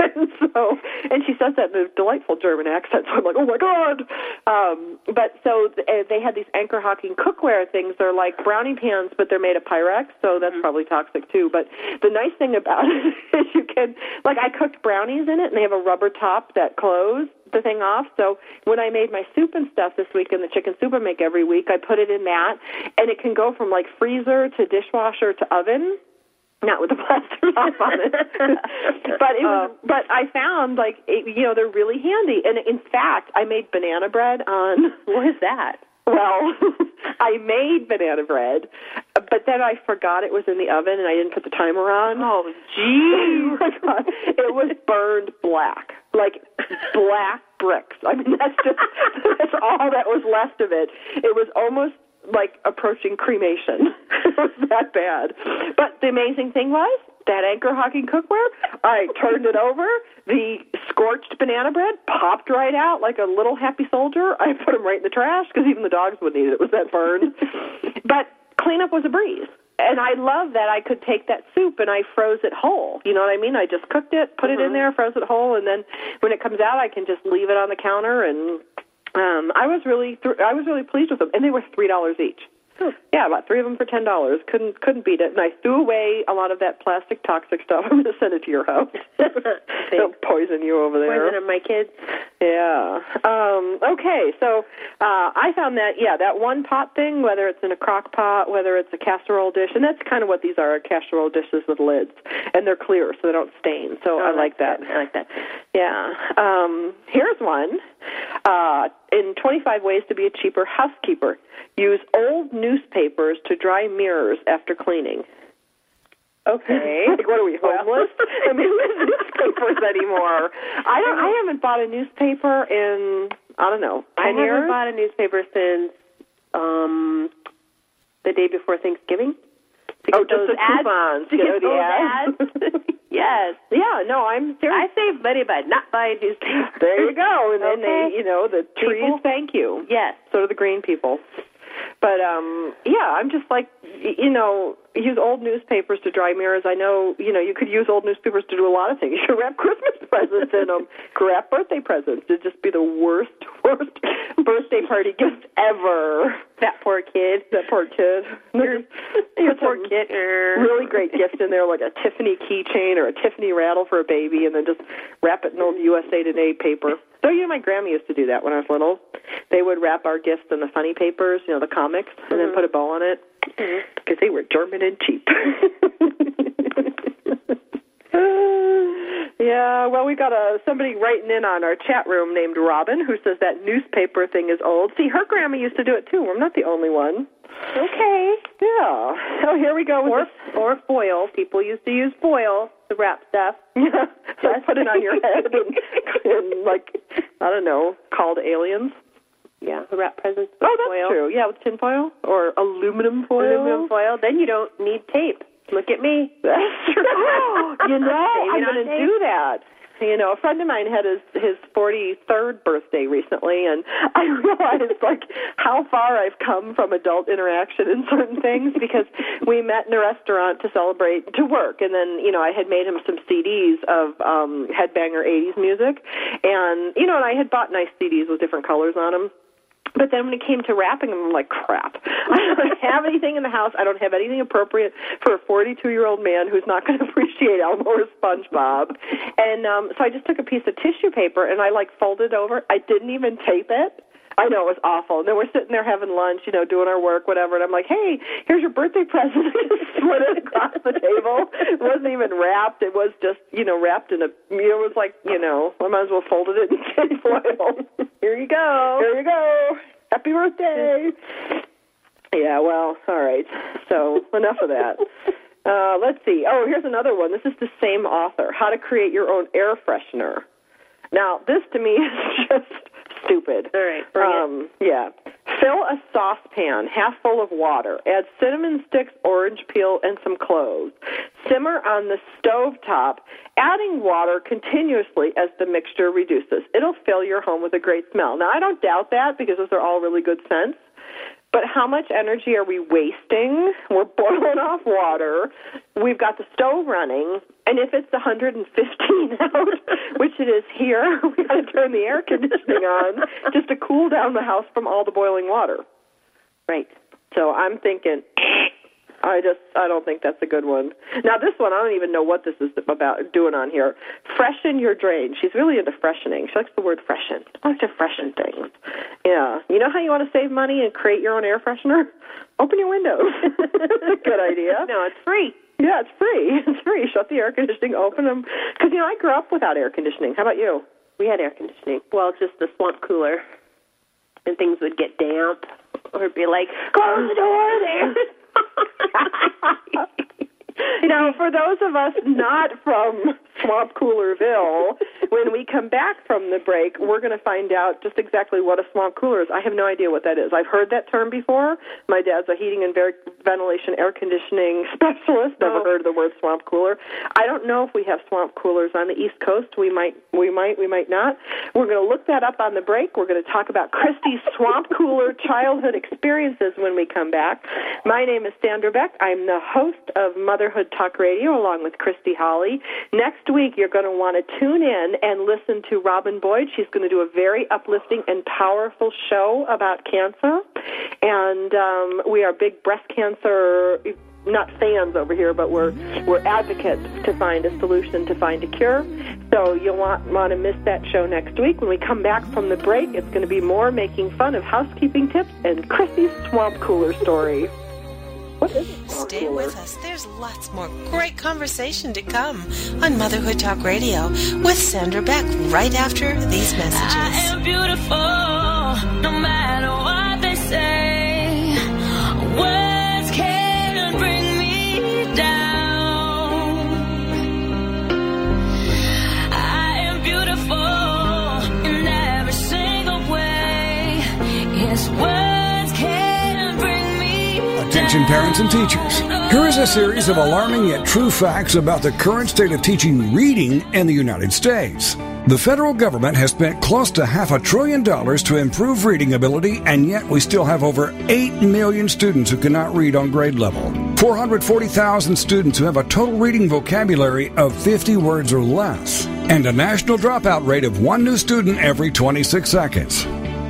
and so, and she says that in a delightful German accent. (laughs) So I'm like, oh my God. Um, but so th- they had these anchor hocking cookware things. They're like brownie pans, but they're made of Pyrex, so that's mm-hmm. probably toxic too. But the nice thing about (laughs) it is you can, like, I cooked brownies in it, and they have a rubber top that close the thing off. So when I made my soup and stuff this week and the chicken soup I make every week, I put it in that, and it can go from like freezer to dishwasher to oven. Not with the (laughs) plastic top on it, (laughs) but it was. Oh. but I found like it, you know they're really handy, and in fact I made banana bread on. What is that? Well, (laughs) I made banana bread, but then I forgot it was in the oven and I didn't put the timer on. Oh, (laughs) Oh my It was burned black, like black bricks. I mean, that's just (laughs) that's all that was left of it. It was almost like approaching cremation. it was that bad. But the amazing thing was that anchor hocking cookware. I turned it over. The scorched banana bread popped right out like a little happy soldier. I put them right in the trash because even the dogs wouldn't eat it. It was that burned. (laughs) but cleanup was a breeze. And I love that I could take that soup and I froze it whole. You know what I mean? I just cooked it, put it in there, froze it whole, and then when it comes out, I can just leave it on the counter. And um, I was really, th- I was really pleased with them, and they were three dollars each. (laughs) Yeah, about three of them for ten dollars. Couldn't couldn't beat it. And I threw away a lot of that plastic toxic stuff. (laughs) I'm going to send it to your house. (laughs) Don't poison you over there. Poison my kids. Yeah. Um, okay, so uh, I found that yeah, that one pot thing, whether it's in a crock pot, whether it's a casserole dish, and that's kind of what these are, casserole dishes with lids, and they're clear so they don't stain. So I like that. I like that. Yeah. Um, here's one. Uh, in 25 ways to be a cheaper housekeeper, use old newspapers to dry mirrors after cleaning. Okay. (laughs) like, what are we homeless? (laughs) I mean, who's newspapers anymore? I don't. I haven't bought a newspaper in I don't know I haven't years. bought a newspaper since um the day before Thanksgiving. To Oh, get just those the ads. coupons. To you get know, the those ads. ads. (laughs) yes. yeah, no, I'm serious. I save money by not buying newspapers. there you go. And then they, you know, the trees People? thank you. Yes. So do the green people. But um yeah, I'm just like you know, use old newspapers to dry mirrors. I know, you know, you could use old newspapers to do a lot of things. (laughs) You could wrap Christmas (laughs) presents in them, could wrap birthday presents. It'd just be the worst, (laughs) worst birthday party gift ever. That poor kid. That poor kid. Your, your poor kid. Really great gift in there, like a Tiffany keychain or a Tiffany rattle for a baby, and then just wrap it in old USA Today paper. So you know, my grandma used to do that when I was little. They would wrap our gifts in the funny papers, you know, the comics, mm-hmm. and then mm-hmm. put a bow on it because mm-hmm. they were German and cheap. (laughs) yeah, well, we got a somebody writing in on our chat room named Robin who says that newspaper thing is old. See, her grandma used to do it too. I'm not the only one. Okay. Yeah. So here we go. With or, or foil. People used to use foil to wrap stuff. (laughs) this. so put it on your head and, (laughs) and like I don't know, called aliens. Yeah, the wrap presents with Oh, that's foil. true. Yeah, with tin foil or aluminum foil. Aluminum foil. Then you don't need tape. Look at me. That's true. (laughs) you know, I'm going to do that. You know, a friend of mine had his his 43rd birthday recently, and (laughs) I realized like how far I've come from adult interaction in certain things because we met in a restaurant to celebrate to work, and then you know I had made him some CDs of um headbanger 80s music, and you know, and I had bought nice CDs with different colors on them. But then when it came to wrapping them, I'm like, crap. (laughs) I don't have anything in the house. I don't have anything appropriate for a 42 year old man who's not going (laughs) to appreciate Elmo or SpongeBob. And um, so I just took a piece of tissue paper and I like folded over. I didn't even tape it. I know it was awful. And then we're sitting there having lunch, you know, doing our work, whatever. And I'm like, "Hey, here's your birthday present." (laughs) Split it across the table. It wasn't even wrapped. It was just, you know, wrapped in a. It was like, you know, I might as well folded it in (laughs) tin foil. Here you go. There you go. Happy birthday. Yeah, well, all right. So enough of that. Uh, let's see. Oh, here's another one. This is the same author. How to create your own air freshener. Now, this to me (laughs) is just stupid. All right, um, Yeah. Fill a saucepan half full of water. Add cinnamon sticks, orange peel, and some cloves. Simmer on the stove top, adding water continuously as the mixture reduces. It'll fill your home with a great smell. Now, I don't doubt that because those are all really good scents. But how much energy are we wasting? We're boiling off water. We've got the stove running. And if it's 115 (laughs) out, which it is here, (laughs) we got to turn the air conditioning on just to cool down the house from all the boiling water. Right. So I'm thinking, I just I don't think that's a good one. Now this one I don't even know what this is about doing on here. Freshen your drain. She's really into freshening. She likes the word freshen. I like to freshen things. Yeah. You know how you want to save money and create your own air freshener? (laughs) Open your windows. that's (laughs) a good idea. No, it's free. Yeah, it's free. (laughs) It's free. Shut the air conditioning, open them. Because you know I grew up without air conditioning. How about you? We had air conditioning. Well, just the swamp cooler. And things would get damp. Or be like, close the door there. Now, for those of us not from Swamp Coolerville, when we come back from the break, we're going to find out just exactly what a swamp cooler is. I have no idea what that is. I've heard that term before. My dad's a heating and ventilation air conditioning (laughs) specialist. Never Oh. heard of the word swamp cooler. I don't know if we have swamp coolers on the East Coast. We might, we might, we might not. We're going to look that up on the break. We're going to talk about Christy's (laughs) swamp cooler childhood experiences when we come back. My name is Sandra Beck. I'm the host of Motherhood Talk Radio along with Christy Holly. Next week, you're going to want to tune in and listen to Robin Boyd. She's going to do a very uplifting and powerful show about cancer. And um, we are big breast cancer not fans over here, but we're we're advocates to find a solution, to find a cure. So you'll want want to miss that show next week. When we come back from the break, it's going to be more making fun of housekeeping tips and Chrissy's swamp cooler story. Stay with us. There's lots more great conversation to come on Motherhood Talk Radio with Sandra Beck right after these I messages. am beautiful, no matter what they say. Words can't bring me down. I am beautiful in every single way. Yes, words can't bring me Attention parents and teachers. Here is a series of alarming yet true facts about the current state of teaching reading in the United States. The federal government has spent close to half a trillion dollars to improve reading ability, and yet we still have over 8 million students who cannot read on grade level. 440,000 students who have a total reading vocabulary of 50 words or less, and a national dropout rate of one new student every 26 seconds.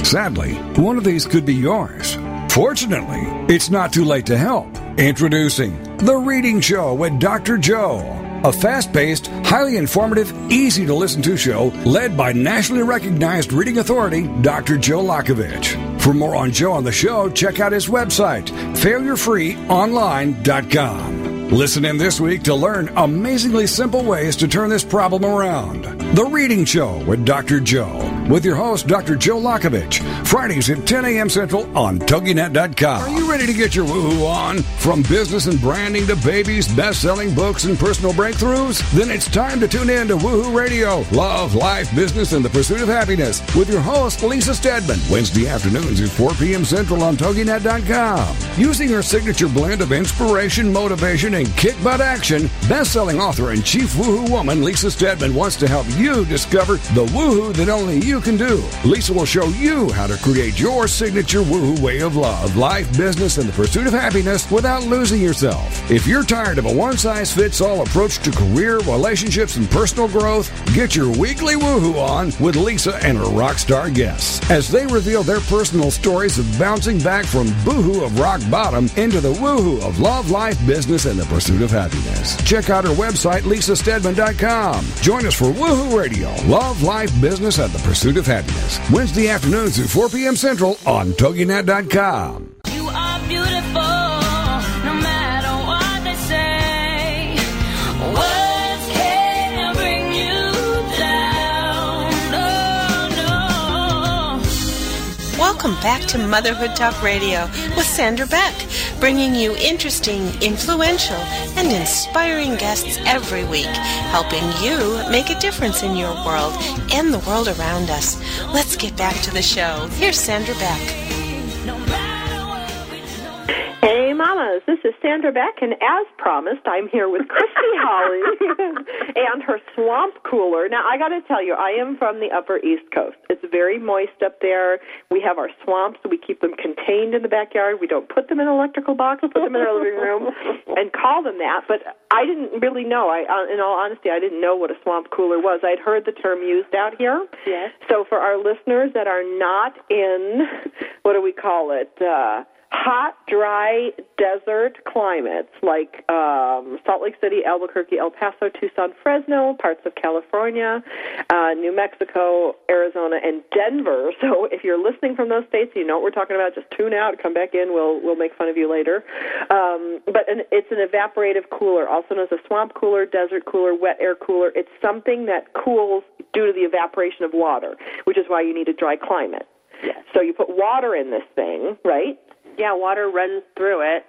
Sadly, one of these could be yours. Fortunately, it's not too late to help. Introducing The Reading Show with Dr. Joe, a fast paced, highly informative, easy to listen to show led by nationally recognized reading authority Dr. Joe Lockavitch. For more on Joe on the show, check out his website, failurefreeonline.com. Listen in this week to learn amazingly simple ways to turn this problem around. The Reading Show with Dr. Joe, with your host, Dr. Joe Lockavitch, Fridays at 10 a.m. Central on TogiNet.com. Are you ready to get your woohoo on? From business and branding to babies, best selling books, and personal breakthroughs? Then it's time to tune in to Woohoo Radio, Love, Life, Business, and the Pursuit of Happiness with your host, Lisa Steadman, Wednesday afternoons at 4 p.m. Central on TogiNet.com. Using her signature blend of inspiration, motivation, and kick butt action, best selling author and chief woohoo woman Lisa Steadman wants to help you discover the woohoo that only you can do. Lisa will show you how to create your signature woohoo way of love, life, business, and the pursuit of happiness without losing yourself. If you're tired of a one size fits all approach to career, relationships, and personal growth, get your weekly woohoo on with Lisa and her rock star guests as they reveal their personal stories of bouncing back from boohoo of rock bottom into the woohoo of love, life, business, and the pursuit of happiness. Check out her website, lisasteadman.com. Join us for Woohoo Radio, Love, Life, Business, and the Pursuit of Happiness. Wednesday afternoons at 4 p.m. Central on TogiNet.com. Welcome back to Motherhood Talk Radio with Sandra Beck, bringing you interesting, influential, and inspiring guests every week, helping you make a difference in your world and the world around us. Let's get back to the show. Here's Sandra Beck. Mamas, this is Sandra Beck, and as promised, I'm here with Christy (laughs) Holly (laughs) and her swamp cooler. Now, I got to tell you, I am from the Upper East Coast. It's very moist up there. We have our swamps. We keep them contained in the backyard. We don't put them in an electrical box. We put them in our living room (laughs) and call them that. But I didn't really know. I, uh, in all honesty, I didn't know what a swamp cooler was. I'd heard the term used out here. Yes. So for our listeners that are not in, what do we call it? Uh, hot, dry desert climates like um, Salt Lake City, Albuquerque, El Paso, Tucson, Fresno, parts of California, uh, New Mexico, Arizona, and Denver. (laughs) So if you're listening from those states, you know what we're talking about. Just tune out, come back in. We'll we'll make fun of you later. Um, but an, it's an evaporative cooler, also known as a swamp cooler, desert cooler, wet air cooler. It's something that cools due to the evaporation of water, which is why you need a dry climate. Yes. So you put water in this thing, right? Yeah, water runs through it.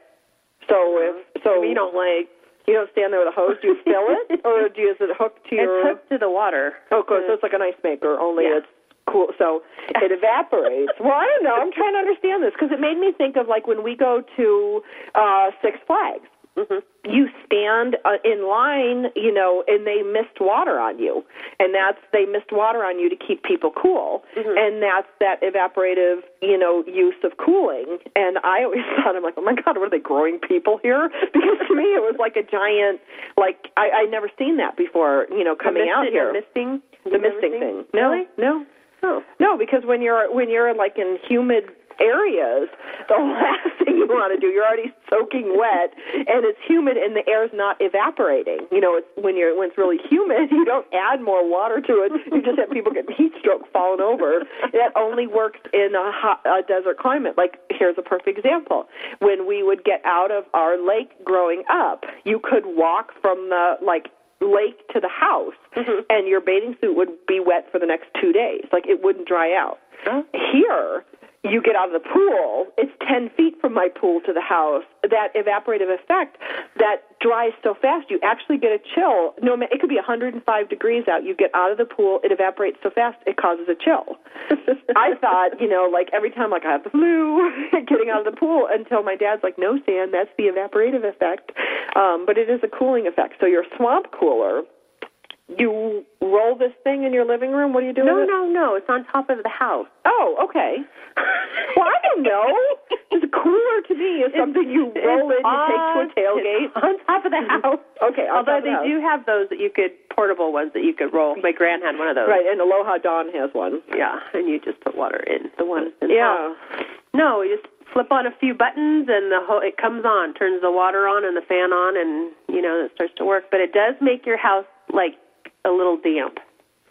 So if so, you don't like. you don't stand there with a hose. Do you fill it, (laughs) or do you, is it hooked to your? It's hooked to the water. Oh, cool. So it's like an ice maker, only Yeah. it's cool. So it evaporates. well, I don't know. I'm trying to understand this because it made me think of like when we go to uh Six Flags. Mhm. You stand uh, in line, you know, and they mist water on you, and that's they mist water on you to keep people cool, Mhm. and that's that evaporative, you know, use of cooling. And I always (laughs) thought, I'm like, oh my god, what are they growing people here? (laughs) Because to me, it was like a giant, like I I never seen that before, you know, coming out here The misting. the misting thing. No, Really? no, Oh. no, because when you're when you're like in humid areas, the (laughs) last thing you want to do, you're already soaking wet, and it's humid, and the air's not evaporating. You know, it's when you're when it's really humid, (laughs) you don't add more water to it. You just have people get (laughs) heat stroke falling over. That only works in a, hot, a desert climate. Like here's a perfect example: when we would get out of our lake growing up, you could walk from the like lake to the house mm-hmm. and your bathing suit would be wet for the next two days. Like it wouldn't dry out. Oh. Here, you get out of the pool, it's 10 feet from my pool to the house. That evaporative effect that dries so fast, you actually get a chill. No, it could be 105 degrees out. You get out of the pool, it evaporates so fast, it causes a chill. (laughs) I thought, you know, like every time, like I have the flu, (laughs) getting out of the pool, until my dad's like, no, Stan, that's the evaporative effect. Um, but it is a cooling effect. So your swamp cooler, you roll this thing in your living room. What are you doing? No, with it? no, no. It's on top of the house. Oh, okay. (laughs) well, I don't know. It's cooler to me is something you roll in, you on- take to a tailgate. (laughs) On top of the mm-hmm. house. Okay, Although they the do have those that you could portable ones that you could roll. My grand had one of those. Right, and Aloha Dawn has one. Yeah, and you just put water in the one. In Yeah. No, you just flip on a few buttons and the whole it comes on, turns the water on and the fan on, and you know it starts to work. But it does make your house like a little damp.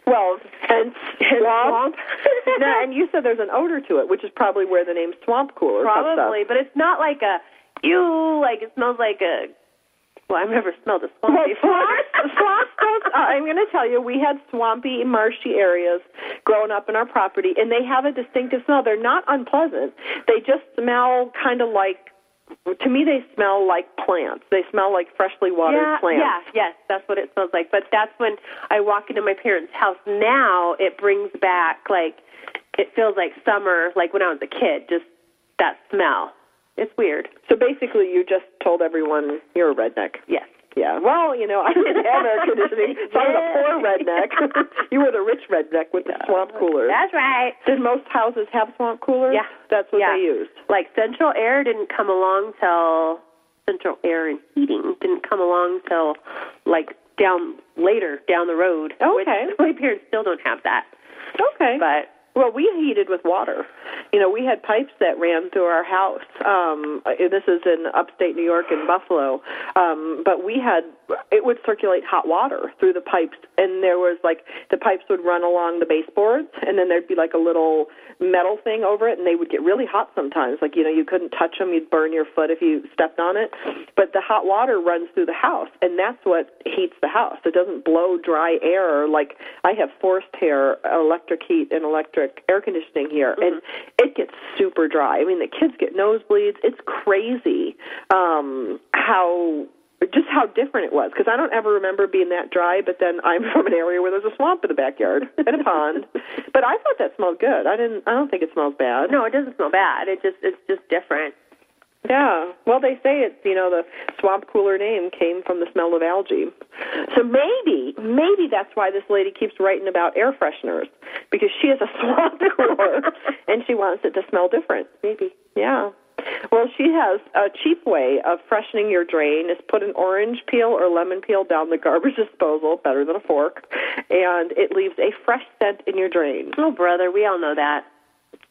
Well, and Swamp. (laughs) no, and you said there's an odor to it, which is probably where the name swamp cooler. Probably, but it's not like a ew. Like it smells like a Well, I've never smelled a swamp Well, before. Swamp, (laughs) swamps don't- uh, I'm going to tell you, we had swampy, marshy areas growing up in our property, and they have a distinctive smell. They're not unpleasant. They just smell kind of like, to me, they smell like plants. They smell like freshly watered yeah, plants. yeah, yes, that's what it smells like. But that's when I walk into my parents' house now. It brings back like it feels like summer, like when I was a kid. Just that smell. It's weird. So basically, you just told everyone you're a redneck. Yes. Yeah. Well, you know, I didn't have air conditioning, so I was a poor redneck. (laughs) you were the rich redneck with the swamp coolers. That's right. Did most houses have swamp coolers? Yeah. That's what Yeah. they used. Like Central Air didn't come along till Central Air and Heating didn't come along till like down later down the road. Okay. Which my parents still don't have that. Okay. But Well, we heated with water. You know, we had pipes that ran through our house. Um, this is in upstate New York in Buffalo. Um, but we had it would circulate hot water through the pipes, and there was like the pipes would run along the baseboards, and then there'd be like a little metal thing over it, and they would get really hot sometimes. Like you know, you couldn't touch them; you'd burn your foot if you stepped on it. But the hot water runs through the house, and that's what heats the house. It doesn't blow dry air like I have forced air, electric heat, and electric air conditioning here, and it gets super dry. I mean, the kids get nosebleeds. It's crazy um, how just how different it was because I don't ever remember being that dry. But then I'm (laughs) from an area where there's a swamp in the backyard (laughs) and a pond. But I thought that smelled good. I didn't. I don't think it smells bad. no, it doesn't smell bad. It just it's just different. Yeah. Well, they say it's you know the swamp cooler name came from the smell of algae. So maybe maybe that's why this lady keeps writing about air fresheners because she has a (laughs) swamp cooler and she wants it to smell different. Maybe. Yeah. Well, she has a cheap way of freshening your drain is put an orange peel or lemon peel down the garbage (laughs) disposal, better than a fork, and it leaves a fresh scent in your drain. Oh, brother, we all know that.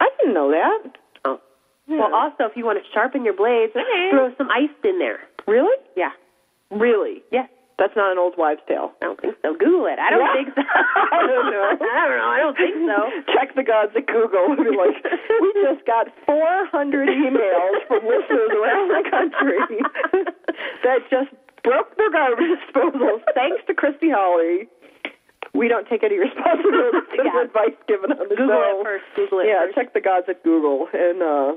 I didn't know that. Oh. Well, also, if you want to sharpen your blades, throw some ice in there. Really? Yeah. Really? Yeah. That's not an old wives' tale. I don't think so. Google it. I don't Yeah. think so. (laughs) (laughs) I don't know. (laughs) I don't know. I don't think so. Check the gods at Google. Be like, we just got 400 emails from listeners around the country that just broke their garbage disposal. Thanks to Christy Holly. We don't take any responsibility for the advice given on the Google show. it first. Google it yeah, first. check the gods at Google and uh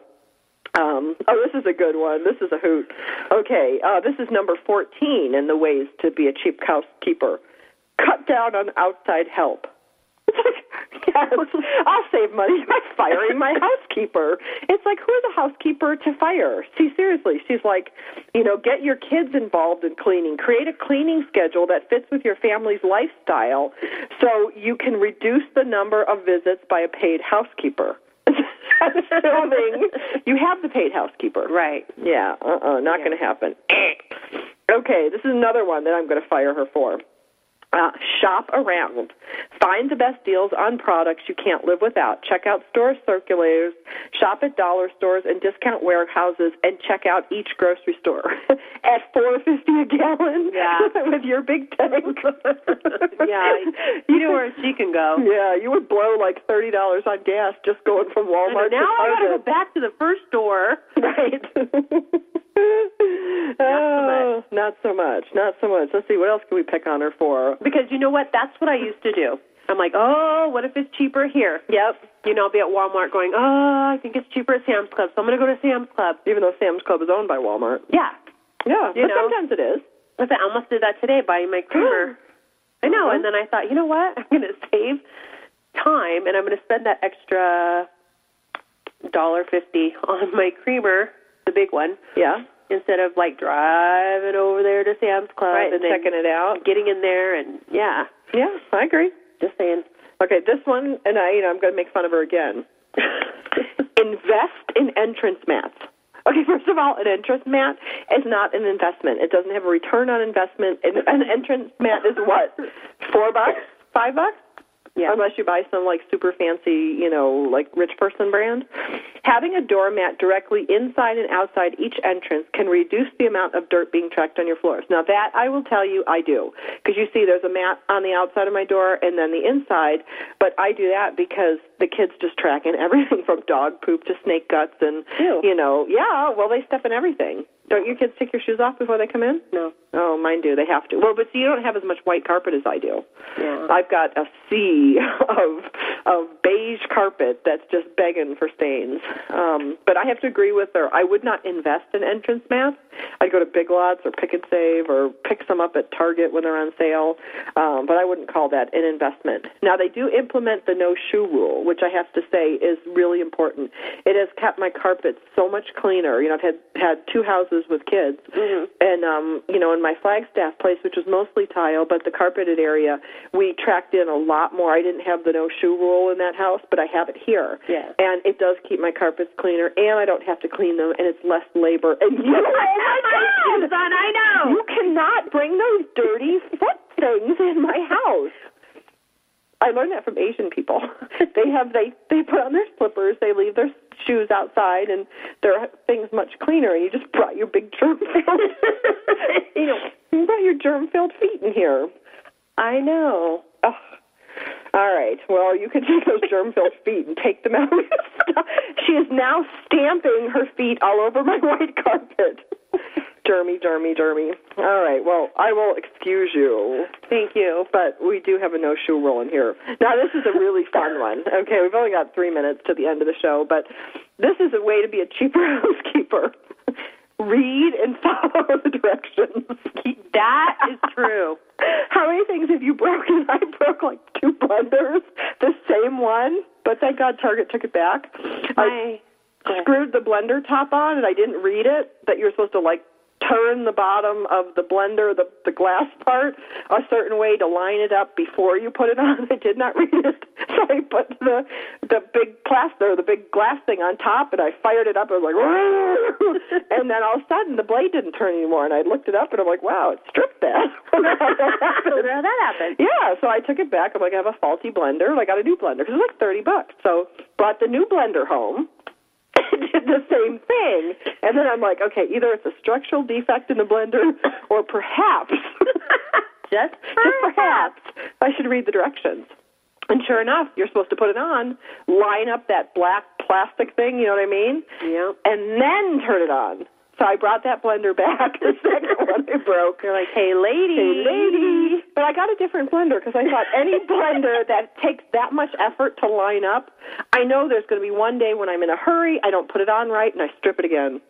um, oh, this is a good one. This is a hoot. Okay, uh, this is number 14 in the ways to be a cheap housekeeper. Cut down on outside help. It's (laughs) like, yes, I'll save money by firing my housekeeper. It's like, who's a housekeeper to fire? See, seriously, she's like, you know, get your kids involved in cleaning. Create a cleaning schedule that fits with your family's lifestyle so you can reduce the number of visits by a paid housekeeper. Assuming you have the paid housekeeper. Right. Yeah, uh-uh, not Yeah. going to happen. (clears throat) okay, this is another one that I'm going to fire her for. Uh, shop around. Find the best deals on products you can't live without. Check out store circulators, shop at dollar stores and discount warehouses, and check out each grocery store (laughs) at four fifty a gallon. Yeah. (laughs) with your big tank. (laughs) Yeah, you know where she can go. Yeah, you would blow like thirty dollars on gas just going from Walmart to now to I gotta go back to the first store. Right. Not so much. Not so much. Let's see. What else can we pick on her for? Because you know what? That's what I used to do. I'm like, oh, what if it's cheaper here? Yep. You know, I'll be at Walmart going, oh, I think it's cheaper at Sam's Club, so I'm going to go to Sam's Club. Even though Sam's Club is owned by Walmart. Yeah. Yeah. You but know. sometimes it is. I said, I almost did that today buying my creamer. (gasps) I know. Uh-huh. And then I thought, you know what? (laughs) I'm going to save time and I'm going to spend that extra dollar fifty on my creamer, the big one, Yeah. Instead of like driving over there to Sam's Club Right. and checking it out. getting in there and yeah, Yeah, I agree. just saying. Okay, this one, and I, you know, I'm going to make fun of her again. (laughs) Invest in entrance mats. Okay, first of all, an entrance mat is not an investment. It doesn't have a return on investment. An entrance mat is what? Four bucks? Five bucks? Yeah. Unless you buy some like super fancy, you know, like rich person brand. Having a doormat directly inside and outside each entrance can reduce the amount of dirt being tracked on your floors. Now that I will tell you I do. Because you see there's a mat on the outside of my door and then the inside, but I do that because the kids just track in (laughs) everything from dog poop to snake guts and Ew. you know, yeah, well they step in everything. Don't your kids take your shoes off before they come in? No. Oh, mine do. They have to. Well, but see, you don't have as much white carpet as I do. Yeah. I've got a sea (laughs) of of beige carpet that's just begging for stains. Um, but I have to agree with her. I would not invest in entrance mats. I'd go to Big Lots or Pick and Save or pick some up at Target when they're on sale. Um, but I wouldn't call that an investment. Now they do implement the no shoe rule, which I have to say is really important. It has kept my carpet so much cleaner. You know, I've had had two houses with kids, and um, you know, in my Flagstaff place, which was mostly tile, but the carpeted area, we tracked in a lot more. I didn't have the no shoe rule in that house, but I have it here. Yeah. And it does keep my carpets cleaner, and I don't have to clean them, and it's less labor. And you, oh my (laughs) God, son, I know. you cannot bring those dirty foot things in my house. I learned that from Asian people. (laughs) they have they they put on their slippers, they leave their shoes outside, and their things much cleaner. And you just brought your big germ filled, (laughs) you know, you brought your germ filled feet in here. I know. Ugh. All right. Well, you can take those germ-filled feet and take them out. (laughs) she is now stamping her feet all over my (laughs) white carpet. Germy, germy, germy. All right. Well, I will excuse you. Thank you. But we do have a no-shoe rule in here. Now, this is a really (laughs) fun one. Okay, we've only got three minutes to the end of the show, but this is a way to be a cheaper (laughs) housekeeper. Read and (laughs) follow the directions. That is true. How many things have you broken? I broke like two blenders, the same one, but thank God Target took it back. I I screwed the blender top on and I didn't read it that you're supposed to like turn the bottom of the blender, the the glass part, a certain way to line it up before you put it (laughs) on. I did not read it, (laughs) so I put the the big plaster, the big glass thing on top, and I fired it up. and I was like, (laughs) and then all of a sudden the blade didn't turn anymore, and I looked it up, and I'm like, wow, it stripped that. How that happened? Yeah, so I took it back. I'm like, I have a faulty blender, I got a new blender because it was like thirty bucks. So brought the new blender home. (laughs) did the same thing, and then I'm like, okay, either it's a structural defect in the blender, or perhaps, (laughs) Just (laughs) just perhaps, I should read the directions. And sure enough, you're supposed to put it on, line up that black plastic thing, you know what I mean? Yeah. And then turn it on. So I brought that blender back, the second one I broke. You're like, hey, lady. Hey, lady. But I got a different blender because I thought any (laughs) blender that takes that much effort to line up, I know there's going to be one day when I'm in a hurry, I don't put it on right, and I strip it again.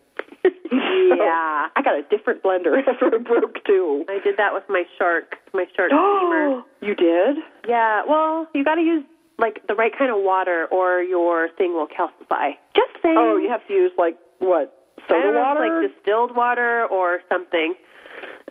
(laughs) Yeah. I got a different blender (laughs) after it broke too. I did that with my shark, my shark (gasps) steamer. you did? Yeah. Well, you got to use like the right kind of water, or your thing will calcify. Just saying. Oh, you have to use like what? Soda know water? like distilled water or something.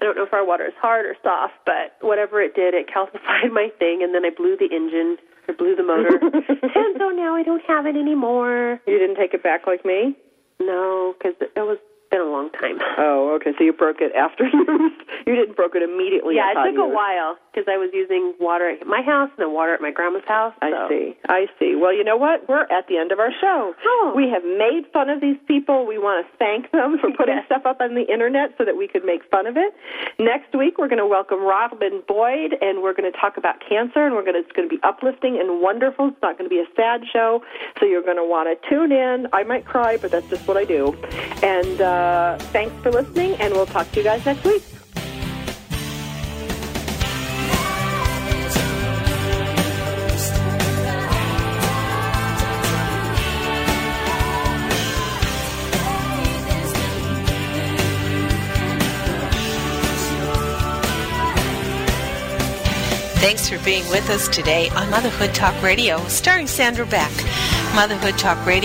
I don't know if our water is hard or soft, but whatever it did, it calcified (laughs) my thing, and then I blew the engine, or blew the motor, (laughs) and so now I don't have it anymore. you didn't take it back like me? No, because it was been a long time. Oh, okay. So you broke it after (laughs) use. You didn't broke it immediately. yeah, it took a while because I was using water at my house and then water at my grandma's house. I see. I see. Well, you know what? We're at the end of our show. Oh. We have made fun of these people. We want to thank them for (laughs) putting Yes. stuff up on the internet so that we could make fun of it. Next week, we're going to welcome Robin Boyd, and we're going to talk about cancer, and we're going to, it's going to be uplifting and wonderful. It's not going to be a sad show, so you're going to want to tune in. I might cry, but that's just what I do. And uh, uh, thanks for listening, and we'll talk to you guys next week. Thanks for being with us today on Motherhood Talk Radio, starring Sandra Beck. Motherhood Talk Radio